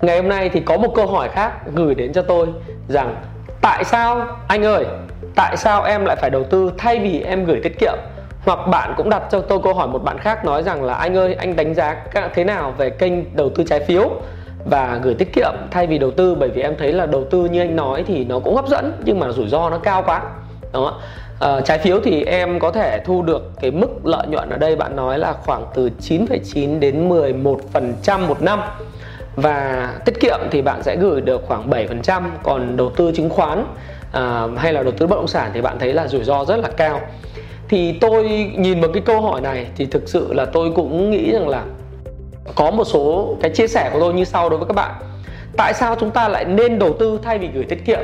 Ngày hôm nay thì có một câu hỏi khác gửi đến cho tôi rằng tại sao anh ơi, tại sao em lại phải đầu tư thay vì em gửi tiết kiệm? Hoặc bạn cũng đặt cho tôi câu hỏi một bạn khác nói rằng là anh ơi, anh đánh giá thế nào về kênh đầu tư trái phiếu và gửi tiết kiệm thay vì đầu tư bởi vì em thấy là đầu tư như anh nói thì nó cũng hấp dẫn nhưng mà rủi ro nó cao quá. Đó. À, trái phiếu thì em có thể thu được cái mức lợi nhuận ở đây bạn nói là khoảng từ 9,9 đến 11% một năm và tiết kiệm thì bạn sẽ gửi được khoảng 7% còn đầu tư chứng khoán à, hay là đầu tư bất động sản thì bạn thấy là rủi ro rất là cao. Thì tôi nhìn vào cái câu hỏi này thì thực sự là tôi cũng nghĩ rằng là có một số cái chia sẻ của tôi như sau đối với các bạn. Tại sao chúng ta lại nên đầu tư thay vì gửi tiết kiệm?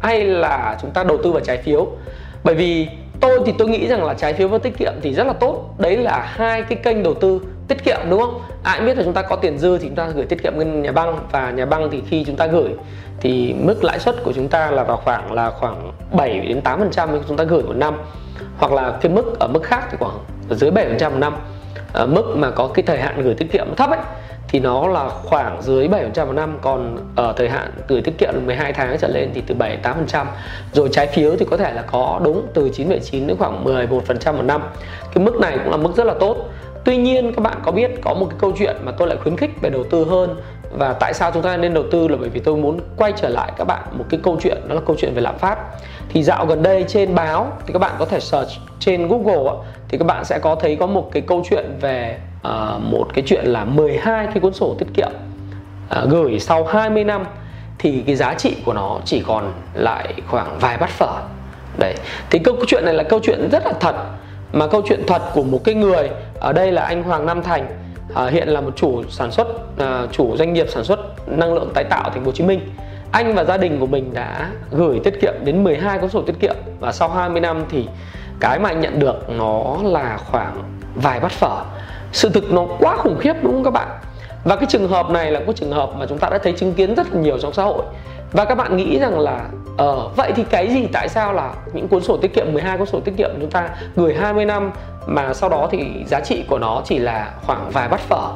Hay là chúng ta đầu tư vào trái phiếu? Bởi vì tôi thì tôi nghĩ rằng là trái phiếu và tiết kiệm thì rất là tốt. Đấy là hai cái kênh đầu tư tiết kiệm đúng không ai cũng biết là chúng ta có tiền dư thì chúng ta gửi tiết kiệm ngân nhà băng và nhà băng thì khi chúng ta gửi thì mức lãi suất của chúng ta là vào khoảng là khoảng 7 đến 8 phần trăm chúng ta gửi một năm hoặc là cái mức ở mức khác thì khoảng dưới 7 phần trăm một năm ở mức mà có cái thời hạn gửi tiết kiệm thấp ấy thì nó là khoảng dưới 7% một năm còn ở thời hạn gửi tiết kiệm 12 tháng trở lên thì từ 7 8%. Rồi trái phiếu thì có thể là có đúng từ 9,9 đến khoảng 11% một năm. Cái mức này cũng là mức rất là tốt. Tuy nhiên các bạn có biết có một cái câu chuyện mà tôi lại khuyến khích về đầu tư hơn và tại sao chúng ta nên đầu tư là bởi vì tôi muốn quay trở lại các bạn một cái câu chuyện đó là câu chuyện về lạm phát. Thì dạo gần đây trên báo thì các bạn có thể search trên Google thì các bạn sẽ có thấy có một cái câu chuyện về uh, một cái chuyện là 12 cái cuốn sổ tiết kiệm uh, gửi sau 20 năm. Thì cái giá trị của nó chỉ còn lại khoảng vài bát phở. Đấy. Thì câu chuyện này là câu chuyện rất là thật mà câu chuyện thật của một cái người ở đây là anh Hoàng Nam Thành à, hiện là một chủ sản xuất à, chủ doanh nghiệp sản xuất năng lượng tái tạo thành phố Hồ Chí Minh. Anh và gia đình của mình đã gửi tiết kiệm đến 12 cuốn sổ tiết kiệm và sau 20 năm thì cái mà anh nhận được nó là khoảng vài bát phở. Sự thực nó quá khủng khiếp đúng không các bạn? Và cái trường hợp này là cái trường hợp mà chúng ta đã thấy chứng kiến rất nhiều trong xã hội. Và các bạn nghĩ rằng là ờ vậy thì cái gì tại sao là những cuốn sổ tiết kiệm 12 cuốn sổ tiết kiệm chúng ta gửi 20 năm mà sau đó thì giá trị của nó chỉ là khoảng vài bát phở?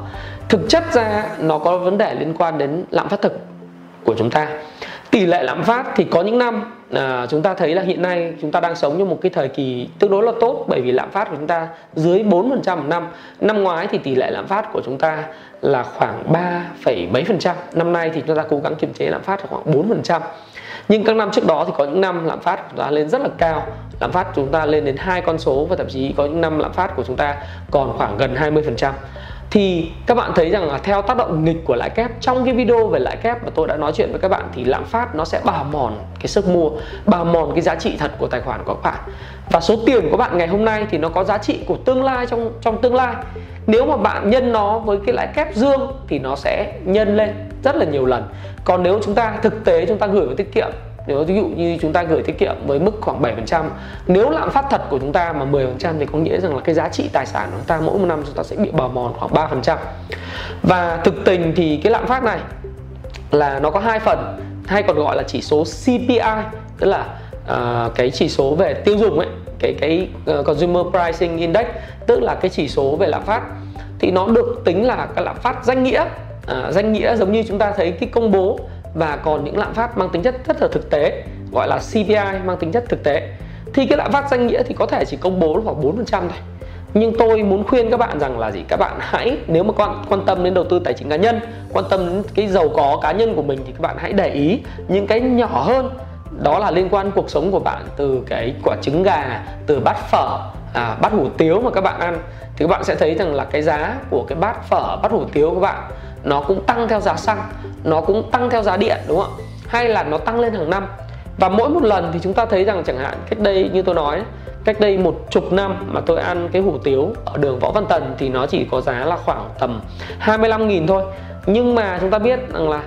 Thực chất ra nó có vấn đề liên quan đến lạm phát thực của chúng ta. Tỷ lệ lạm phát thì có những năm à, chúng ta thấy là hiện nay chúng ta đang sống trong một cái thời kỳ tương đối là tốt bởi vì lạm phát của chúng ta dưới 4% một năm. Năm ngoái thì tỷ lệ lạm phát của chúng ta là khoảng 3,7% năm nay thì chúng ta cố gắng kiềm chế lạm phát khoảng 4% nhưng các năm trước đó thì có những năm lạm phát của chúng ta lên rất là cao. Lạm phát của chúng ta lên đến hai con số và thậm chí có những năm lạm phát của chúng ta còn khoảng gần 20% thì các bạn thấy rằng là theo tác động nghịch của lãi kép, trong cái video về lãi kép mà tôi đã nói chuyện với các bạn thì lạm phát nó sẽ bào mòn cái sức mua, bào mòn cái giá trị thật của tài khoản của các bạn. Và số tiền của bạn ngày hôm nay thì nó có giá trị của tương lai trong trong tương lai. Nếu mà bạn nhân nó với cái lãi kép dương thì nó sẽ nhân lên rất là nhiều lần. Còn nếu chúng ta thực tế, chúng ta gửi vào tiết kiệm nếu ví dụ như chúng ta gửi tiết kiệm với mức khoảng 7% nếu lạm phát thật của chúng ta mà 10% thì có nghĩa rằng là cái giá trị tài sản của chúng ta mỗi một năm chúng ta sẽ bị bào mòn khoảng 3% và thực tình thì cái lạm phát này là nó có hai phần hay còn gọi là chỉ số CPI tức là uh, cái chỉ số về tiêu dùng ấy cái cái uh, consumer pricing index tức là cái chỉ số về lạm phát. Thì nó được tính là cái lạm phát danh nghĩa à, danh nghĩa giống như chúng ta thấy cái công bố và còn những lạm phát mang tính chất rất là thực tế gọi là CPI mang tính chất thực tế. Thì cái lạm phát danh nghĩa thì có thể chỉ công bố khoảng 4% thôi. Nhưng tôi muốn khuyên các bạn rằng là gì? Các bạn hãy nếu mà quan quan tâm đến đầu tư tài chính cá nhân quan tâm đến cái giàu có cá nhân của mình thì các bạn hãy để ý những cái nhỏ hơn. Đó là liên quan cuộc sống của bạn từ cái quả trứng gà từ bát phở à, bát hủ tiếu mà các bạn ăn. Thì các bạn sẽ thấy rằng là cái giá của cái bát phở bát hủ tiếu của bạn nó cũng tăng theo giá xăng nó cũng tăng theo giá điện đúng không ạ? Hay là nó tăng lên hàng năm? Và mỗi một lần thì chúng ta thấy rằng chẳng hạn cách đây như tôi nói cách đây một chục năm mà tôi ăn cái hủ tiếu ở đường Võ Văn Tần thì nó chỉ có giá là khoảng tầm 25.000 thôi. Nhưng mà chúng ta biết rằng là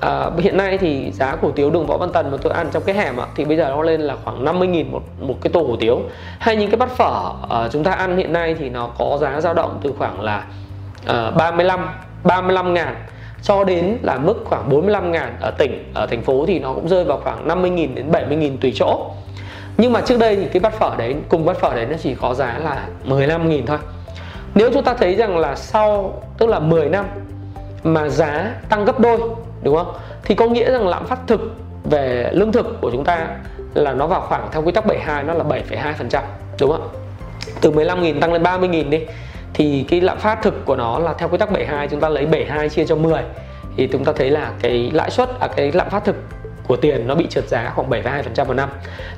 à, hiện nay thì giá hủ tiếu đường võ văn tần mà tôi ăn trong cái hẻm ạ thì bây giờ nó lên là khoảng 50.000 một một cái tô hủ tiếu. Hay những cái bát phở uh, chúng ta ăn hiện nay thì nó có giá dao động từ khoảng là ờ, uh, 35 35 ngàn cho đến là mức khoảng 45 ngàn ở tỉnh ở thành phố thì nó cũng rơi vào khoảng 50 nghìn đến 70 nghìn tùy chỗ. Nhưng mà trước đây thì cái bát phở đấy cùng bát phở đấy nó chỉ có giá là 15 nghìn thôi. Nếu chúng ta thấy rằng là sau tức là 10 năm mà giá tăng gấp đôi đúng không? Thì có nghĩa rằng lạm phát thực về lương thực của chúng ta là nó vào khoảng theo quy tắc 72 nó là 7,2% đúng không từ 15.000 tăng lên 30.000 đi thì cái lạm phát thực của nó là theo quy tắc 72 chúng ta lấy 72 chia cho 10 thì chúng ta thấy là cái lãi suất à cái lạm phát thực của tiền nó bị trượt giá khoảng 7,2% một năm.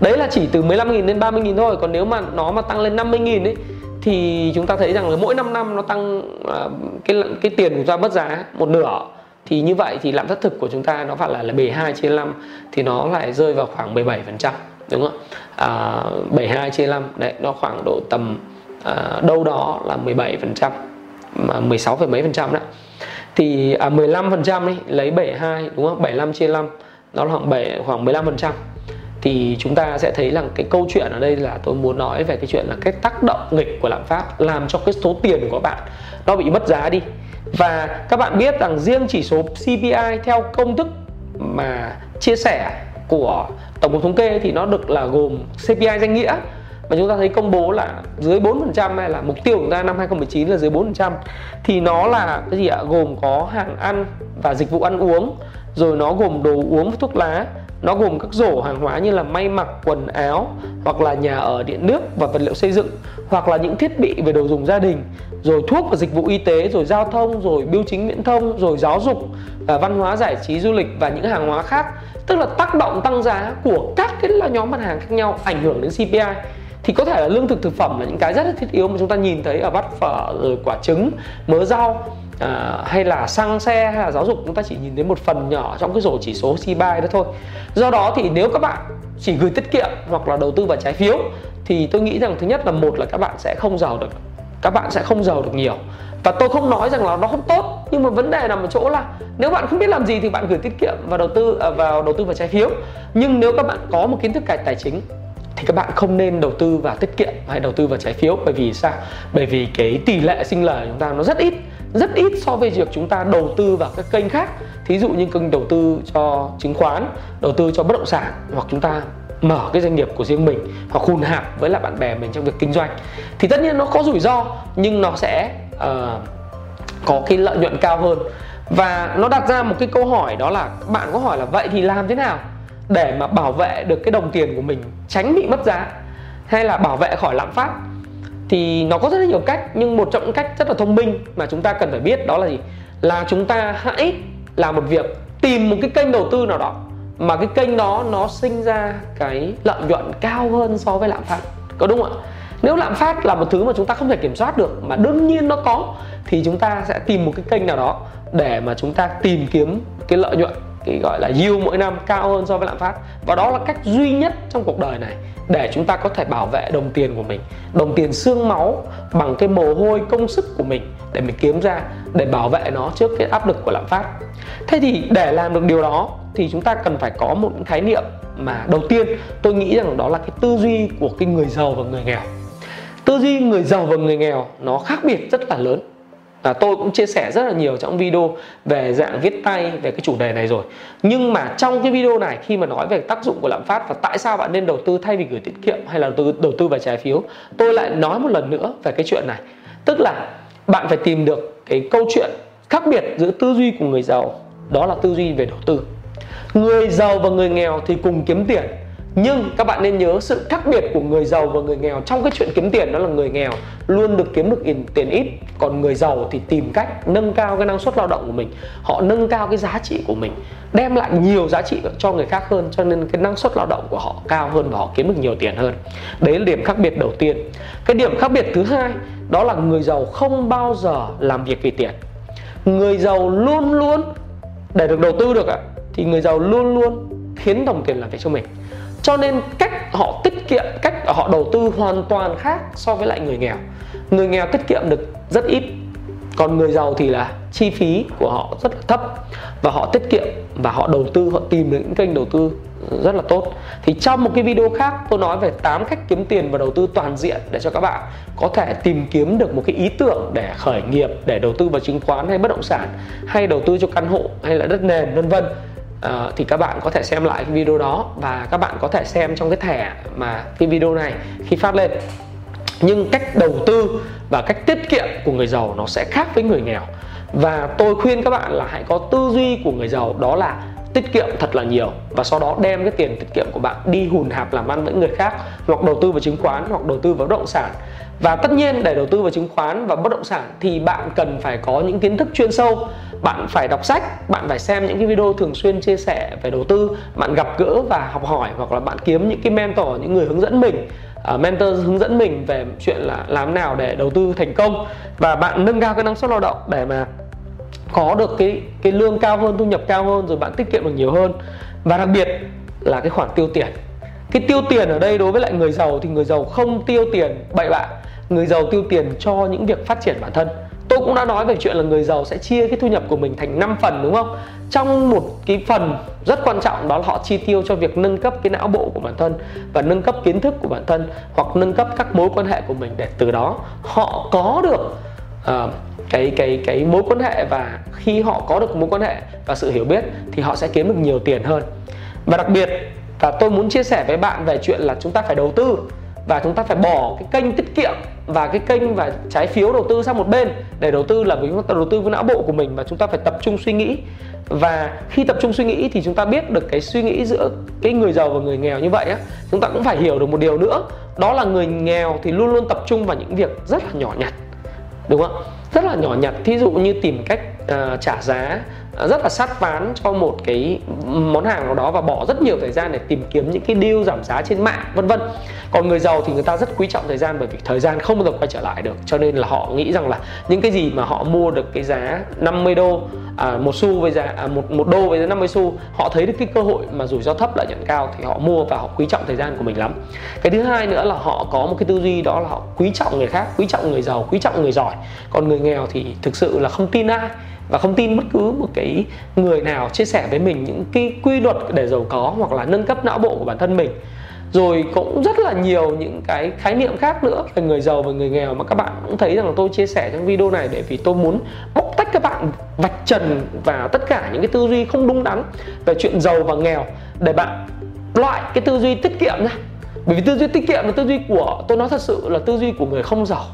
Đấy là chỉ từ 15.000 đến 30.000 thôi, còn nếu mà nó mà tăng lên 50.000 ấy thì chúng ta thấy rằng là mỗi 5 năm nó tăng à, cái cái tiền của chúng ta mất giá một nửa thì như vậy thì lạm phát thực của chúng ta nó phải là là 72 chia 5 thì nó lại rơi vào khoảng 17% đúng không à, 72 chia 5 đấy nó khoảng độ tầm à, đâu đó là 17 phần trăm mà 16, mấy phần trăm đó thì à, 15 phần trăm lấy 72 đúng không? 75 chia 5 nó là khoảng 7 khoảng 15 phần trăm. Thì chúng ta sẽ thấy rằng cái câu chuyện ở đây là tôi muốn nói về cái chuyện là cái tác động nghịch của lạm phát làm cho cái số tiền của bạn nó bị mất giá đi. Và các bạn biết rằng riêng chỉ số CPI theo công thức mà chia sẻ của tổng cục thống kê thì nó được là gồm CPI danh nghĩa mà chúng ta thấy công bố là dưới 4% hay là mục tiêu của chúng ta năm 2019 là dưới 4% thì nó là cái gì ạ? Gồm có hàng ăn và dịch vụ ăn uống, rồi nó gồm đồ uống và thuốc lá, nó gồm các rổ hàng hóa như là may mặc, quần áo, hoặc là nhà ở, điện nước và vật liệu xây dựng, hoặc là những thiết bị về đồ dùng gia đình, rồi thuốc và dịch vụ y tế, rồi giao thông, rồi biêu chính viễn thông, rồi giáo dục và văn hóa giải trí du lịch và những hàng hóa khác. Tức là tác động, tăng giá của các cái là nhóm mặt hàng khác nhau, ảnh hưởng đến CPI thì có thể là lương thực thực phẩm là những cái rất là thiết yếu mà chúng ta nhìn thấy ở bát phở rồi quả trứng mớ rau à, hay là xăng xe hay là giáo dục. Chúng ta chỉ nhìn thấy một phần nhỏ trong cái rổ chỉ số CPI đó thôi. Do đó thì nếu các bạn chỉ gửi tiết kiệm hoặc là đầu tư vào trái phiếu thì tôi nghĩ rằng thứ nhất là một là các bạn sẽ không giàu được các bạn sẽ không giàu được nhiều. Và tôi không nói rằng là nó không tốt nhưng mà vấn đề nằm ở chỗ là nếu bạn không biết làm gì thì bạn gửi tiết kiệm và đầu tư à, vào đầu tư vào trái phiếu. Nhưng nếu các bạn có một kiến thức cải tài chính thì các bạn không nên đầu tư vào tiết kiệm hay đầu tư vào trái phiếu. Bởi vì sao? Bởi vì cái tỷ lệ sinh lời của chúng ta nó rất ít. Rất ít so với việc chúng ta đầu tư vào các kênh khác. Thí dụ như kênh đầu tư cho chứng khoán đầu tư cho bất động sản. Hoặc chúng ta mở cái doanh nghiệp của riêng mình hoặc hùn hạp với lại bạn bè mình trong việc kinh doanh. Thì tất nhiên nó có rủi ro nhưng nó sẽ uh, có cái lợi nhuận cao hơn. Và nó đặt ra một cái câu hỏi đó là bạn có hỏi là vậy thì làm thế nào? Để mà bảo vệ được cái đồng tiền của mình, tránh bị mất giá, hay là bảo vệ khỏi lạm phát, thì nó có rất là nhiều cách. Nhưng một trong những cách rất là thông minh mà chúng ta cần phải biết đó là gì? Là chúng ta hãy làm một việc, tìm một cái kênh đầu tư nào đó mà cái kênh đó nó sinh ra cái lợi nhuận cao hơn so với lạm phát. Có đúng không ạ? Nếu lạm phát là một thứ mà chúng ta không thể kiểm soát được mà đương nhiên nó có, thì chúng ta sẽ tìm một cái kênh nào đó để mà chúng ta tìm kiếm cái lợi nhuận cái gọi là yield mỗi năm cao hơn so với lạm phát. Và đó là cách duy nhất trong cuộc đời này để chúng ta có thể bảo vệ đồng tiền của mình, đồng tiền xương máu bằng cái mồ hôi công sức của mình để mình kiếm ra, để bảo vệ nó trước cái áp lực của lạm phát. Thế thì để làm được điều đó thì chúng ta cần phải có một khái niệm mà đầu tiên tôi nghĩ rằng đó là cái tư duy của cái người giàu và người nghèo. Tư duy người giàu và người nghèo nó khác biệt rất là lớn à, tôi cũng chia sẻ rất là nhiều trong video về dạng viết tay về cái chủ đề này rồi. Nhưng mà trong cái video này khi mà nói về tác dụng của lạm phát và tại sao bạn nên đầu tư thay vì gửi tiết kiệm hay là đầu tư, đầu tư vào trái phiếu tôi lại nói một lần nữa về cái chuyện này. Tức là bạn phải tìm được cái câu chuyện khác biệt giữa tư duy của người giàu đó là tư duy về đầu tư. Người giàu và người nghèo thì cùng kiếm tiền nhưng các bạn nên nhớ sự khác biệt của người giàu và người nghèo trong cái chuyện kiếm tiền, đó là người nghèo luôn được kiếm được tiền ít, còn người giàu thì tìm cách nâng cao cái năng suất lao động của mình. Họ nâng cao cái giá trị của mình, đem lại nhiều giá trị cho người khác hơn, cho nên cái năng suất lao động của họ cao hơn và họ kiếm được nhiều tiền hơn. Đấy là điểm khác biệt đầu tiên. Cái điểm khác biệt thứ hai, đó là người giàu không bao giờ làm việc vì tiền. Người giàu luôn luôn, để được đầu tư được ạ, thì người giàu luôn luôn khiến đồng tiền làm việc cho mình cho nên cách họ tiết kiệm, cách họ đầu tư hoàn toàn khác so với lại người nghèo. Người nghèo tiết kiệm được rất ít, còn người giàu thì là chi phí của họ rất là thấp. Và họ tiết kiệm và họ đầu tư, họ tìm được những kênh đầu tư rất là tốt. Thì trong một cái video khác, tôi nói về 8 cách kiếm tiền và đầu tư toàn diện để cho các bạn có thể tìm kiếm được một cái ý tưởng để khởi nghiệp, để đầu tư vào chứng khoán hay bất động sản, hay đầu tư cho căn hộ, hay là đất nền, vân vân à, thì các bạn có thể xem lại cái video đó và các bạn có thể xem trong cái thẻ mà cái video này khi phát lên. Nhưng cách đầu tư và cách tiết kiệm của người giàu nó sẽ khác với người nghèo. Và tôi khuyên các bạn là hãy có tư duy của người giàu đó là tiết kiệm thật là nhiều và sau đó đem cái tiền tiết kiệm của bạn đi hùn hạp làm ăn với người khác hoặc đầu tư vào chứng khoán hoặc đầu tư vào bất động sản và tất nhiên để đầu tư vào chứng khoán và bất động sản thì bạn cần phải có những kiến thức chuyên sâu. Bạn phải đọc sách bạn phải xem những cái video thường xuyên chia sẻ về đầu tư bạn gặp gỡ và học hỏi hoặc là bạn kiếm những cái mentor những người hướng dẫn mình uh, mentor hướng dẫn mình về chuyện là làm nào để đầu tư thành công. Và bạn nâng cao cái năng suất lao động để mà có được cái cái lương cao hơn thu nhập cao hơn rồi bạn tiết kiệm được nhiều hơn. Và đặc biệt là cái khoản tiêu tiền. Cái tiêu tiền ở đây đối với lại người giàu thì người giàu không tiêu tiền bậy bạ người giàu tiêu tiền cho những việc phát triển bản thân. Tôi cũng đã nói về chuyện là người giàu sẽ chia cái thu nhập của mình thành 5 phần đúng không? Trong một cái phần rất quan trọng đó là họ chi tiêu cho việc nâng cấp cái não bộ của bản thân và nâng cấp kiến thức của bản thân hoặc nâng cấp các mối quan hệ của mình để từ đó họ có được uh, cái cái cái mối quan hệ và khi họ có được mối quan hệ và sự hiểu biết thì họ sẽ kiếm được nhiều tiền hơn. Và đặc biệt và tôi muốn chia sẻ với bạn về chuyện là chúng ta phải đầu tư và chúng ta phải bỏ cái kênh tiết kiệm và cái kênh và trái phiếu đầu tư sang một bên để đầu tư là với chúng ta đầu tư với não bộ của mình và chúng ta phải tập trung suy nghĩ. Và khi tập trung suy nghĩ thì chúng ta biết được cái suy nghĩ giữa cái người giàu và người nghèo như vậy á, chúng ta cũng phải hiểu được một điều nữa, đó là người nghèo thì luôn luôn tập trung vào những việc rất là nhỏ nhặt, đúng không? Rất là nhỏ nhặt, thí dụ như tìm cách uh, trả giá ờ, rất là sát ván cho một cái món hàng nào đó và bỏ rất nhiều thời gian để tìm kiếm những cái deal giảm giá trên mạng vân vân. Còn người giàu thì người ta rất quý trọng thời gian bởi vì thời gian không bao giờ quay trở lại được cho nên là họ nghĩ rằng là những cái gì mà họ mua được cái giá 50 đô à, một xu với giá à, một một đô với giá 50 xu họ thấy được cái cơ hội mà rủi ro thấp lợi nhuận cao thì họ mua và họ quý trọng thời gian của mình lắm. Cái thứ hai nữa là họ có một cái tư duy đó là họ quý trọng người khác quý trọng người giàu quý trọng người giỏi. Còn người nghèo thì thực sự là không tin ai và không tin bất cứ một cái người nào chia sẻ với mình những cái quy luật để giàu có hoặc là nâng cấp não bộ của bản thân mình. Rồi cũng rất là nhiều những cái khái niệm khác nữa về người giàu và người nghèo mà các bạn cũng thấy rằng là tôi chia sẻ trong video này để vì tôi muốn bóc tách các bạn, vạch trần và tất cả những cái tư duy không đúng đắn về chuyện giàu và nghèo để bạn loại cái tư duy tiết kiệm ra bởi vì tư duy tiết kiệm là tư duy của, tôi nói thật sự là tư duy của người không giàu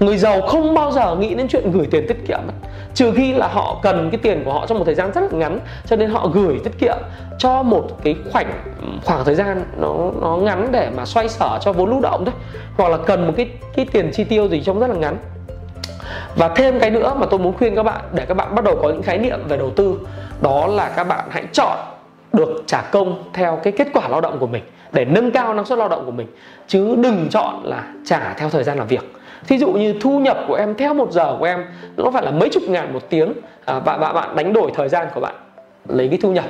người giàu không bao giờ nghĩ đến chuyện gửi tiền tiết kiệm trừ khi là họ cần cái tiền của họ trong một thời gian rất là ngắn, cho nên họ gửi tiết kiệm cho một cái khoảnh, khoảng thời gian nó nó ngắn để mà xoay sở cho vốn lưu động thôi. Hoặc là cần một cái cái tiền chi tiêu gì trong rất là ngắn. Và thêm cái nữa mà tôi muốn khuyên các bạn, để các bạn bắt đầu có những khái niệm về đầu tư, đó là các bạn hãy chọn được trả công theo cái kết quả lao động của mình, để nâng cao năng suất lao động của mình. Chứ đừng chọn là trả theo thời gian làm việc thí dụ như thu nhập của em theo một giờ của em nó phải là mấy chục ngàn một tiếng. À, và bạn bạn đánh đổi thời gian của bạn lấy cái thu nhập.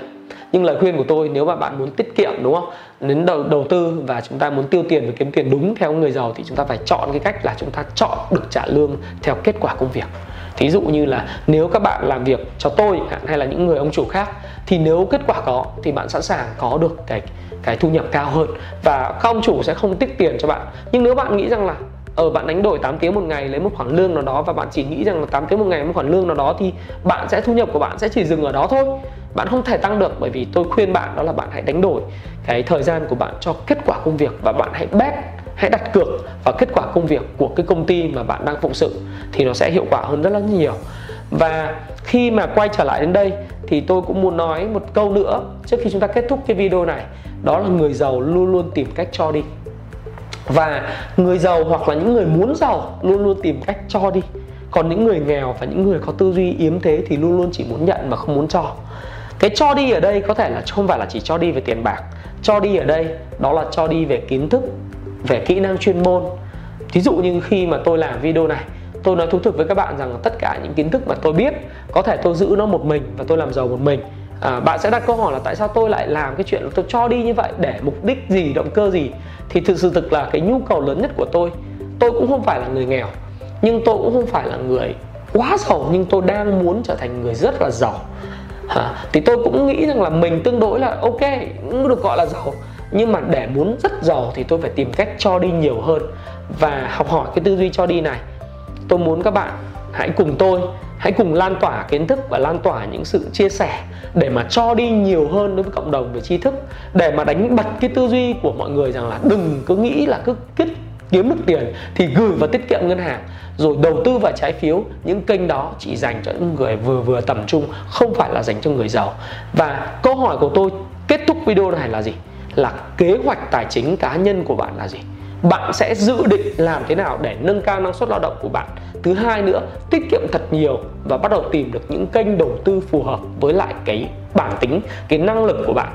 Nhưng lời khuyên của tôi nếu mà bạn muốn tiết kiệm đúng không? Đến đầu đầu tư và chúng ta muốn tiêu tiền và kiếm tiền đúng theo người giàu thì chúng ta phải chọn cái cách là chúng ta chọn được trả lương theo kết quả công việc. Thí dụ như là nếu các bạn làm việc cho tôi hay là những người ông chủ khác thì nếu kết quả có thì bạn sẵn sàng có được cái cái thu nhập cao hơn. Và các ông chủ sẽ không tích tiền cho bạn. Nhưng nếu bạn nghĩ rằng là ở bạn đánh đổi 8 tiếng một ngày lấy một khoản lương nào đó và bạn chỉ nghĩ rằng là 8 tiếng một ngày một khoản lương nào đó thì bạn sẽ, thu nhập của bạn sẽ chỉ dừng ở đó thôi. Bạn không thể tăng được bởi vì tôi khuyên bạn đó là bạn hãy đánh đổi cái thời gian của bạn cho kết quả công việc và bạn hãy bet, hãy đặt cược vào kết quả công việc của cái công ty mà bạn đang phụng sự thì nó sẽ hiệu quả hơn rất là nhiều. Và khi mà quay trở lại đến đây thì tôi cũng muốn nói một câu nữa trước khi chúng ta kết thúc cái video này. Đó là người giàu luôn luôn tìm cách cho đi và người giàu hoặc là những người muốn giàu luôn luôn tìm cách cho đi. Còn những người nghèo và những người có tư duy yếm thế thì luôn luôn chỉ muốn nhận mà không muốn cho. Cái cho đi ở đây có thể là không phải là chỉ cho đi về tiền bạc. Cho đi ở đây, đó là cho đi về kiến thức, về kỹ năng chuyên môn. Thí dụ như khi mà tôi làm video này, tôi nói thú thực với các bạn rằng tất cả những kiến thức mà tôi biết, có thể tôi giữ nó một mình và tôi làm giàu một mình à, bạn sẽ đặt câu hỏi là tại sao tôi lại làm cái chuyện tôi cho đi như vậy? Để mục đích gì động cơ gì? Thì thực sự thực là cái nhu cầu lớn nhất của tôi tôi cũng không phải là người nghèo nhưng tôi cũng không phải là người quá giàu nhưng tôi đang muốn trở thành người rất là giàu. À, thì tôi cũng nghĩ rằng là mình tương đối là ok cũng được gọi là giàu nhưng mà để muốn rất giàu thì tôi phải tìm cách cho đi nhiều hơn. Và học hỏi cái tư duy cho đi này tôi muốn các bạn hãy cùng tôi hãy cùng lan tỏa kiến thức và lan tỏa những sự chia sẻ để mà cho đi nhiều hơn đối với cộng đồng về tri thức, để mà đánh bật cái tư duy của mọi người rằng là đừng cứ nghĩ là cứ kết kiếm được tiền thì gửi vào tiết kiệm ngân hàng. Rồi đầu tư vào trái phiếu, những kênh đó chỉ dành cho những người vừa vừa tầm trung, không phải là dành cho người giàu. Và câu hỏi của tôi kết thúc video này là gì? Là kế hoạch tài chính cá nhân của bạn là gì? Bạn sẽ dự định làm thế nào để nâng cao năng suất lao động của bạn? Thứ hai nữa, tiết kiệm thật nhiều và bắt đầu tìm được những kênh đầu tư phù hợp với lại cái bản tính, cái năng lực của bạn.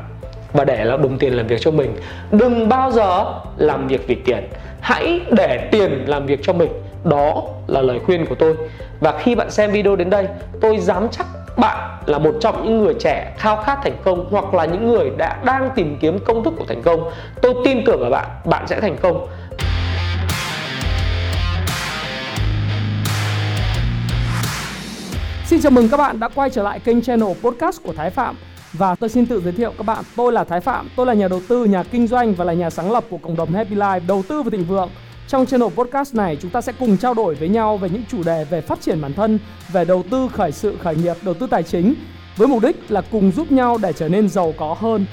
Và để là đồng tiền làm việc cho mình, đừng bao giờ làm việc vì tiền. Hãy để tiền làm việc cho mình. Đó là lời khuyên của tôi. Và khi bạn xem video đến đây, tôi dám chắc bạn là một trong những người trẻ khao khát thành công hoặc là những người đã đang tìm kiếm công thức của thành công. Tôi tin tưởng ở bạn bạn sẽ thành công. Xin chào mừng các bạn đã quay trở lại kênh channel podcast của Thái Phạm. Và tôi xin tự giới thiệu các bạn, tôi là Thái Phạm, tôi là nhà đầu tư, nhà kinh doanh và là nhà sáng lập của cộng đồng Happy Life đầu tư và thịnh vượng. Trong channel podcast này chúng ta sẽ cùng trao đổi với nhau về những chủ đề về phát triển bản thân, về đầu tư khởi sự khởi nghiệp, đầu tư tài chính với mục đích là cùng giúp nhau để trở nên giàu có hơn.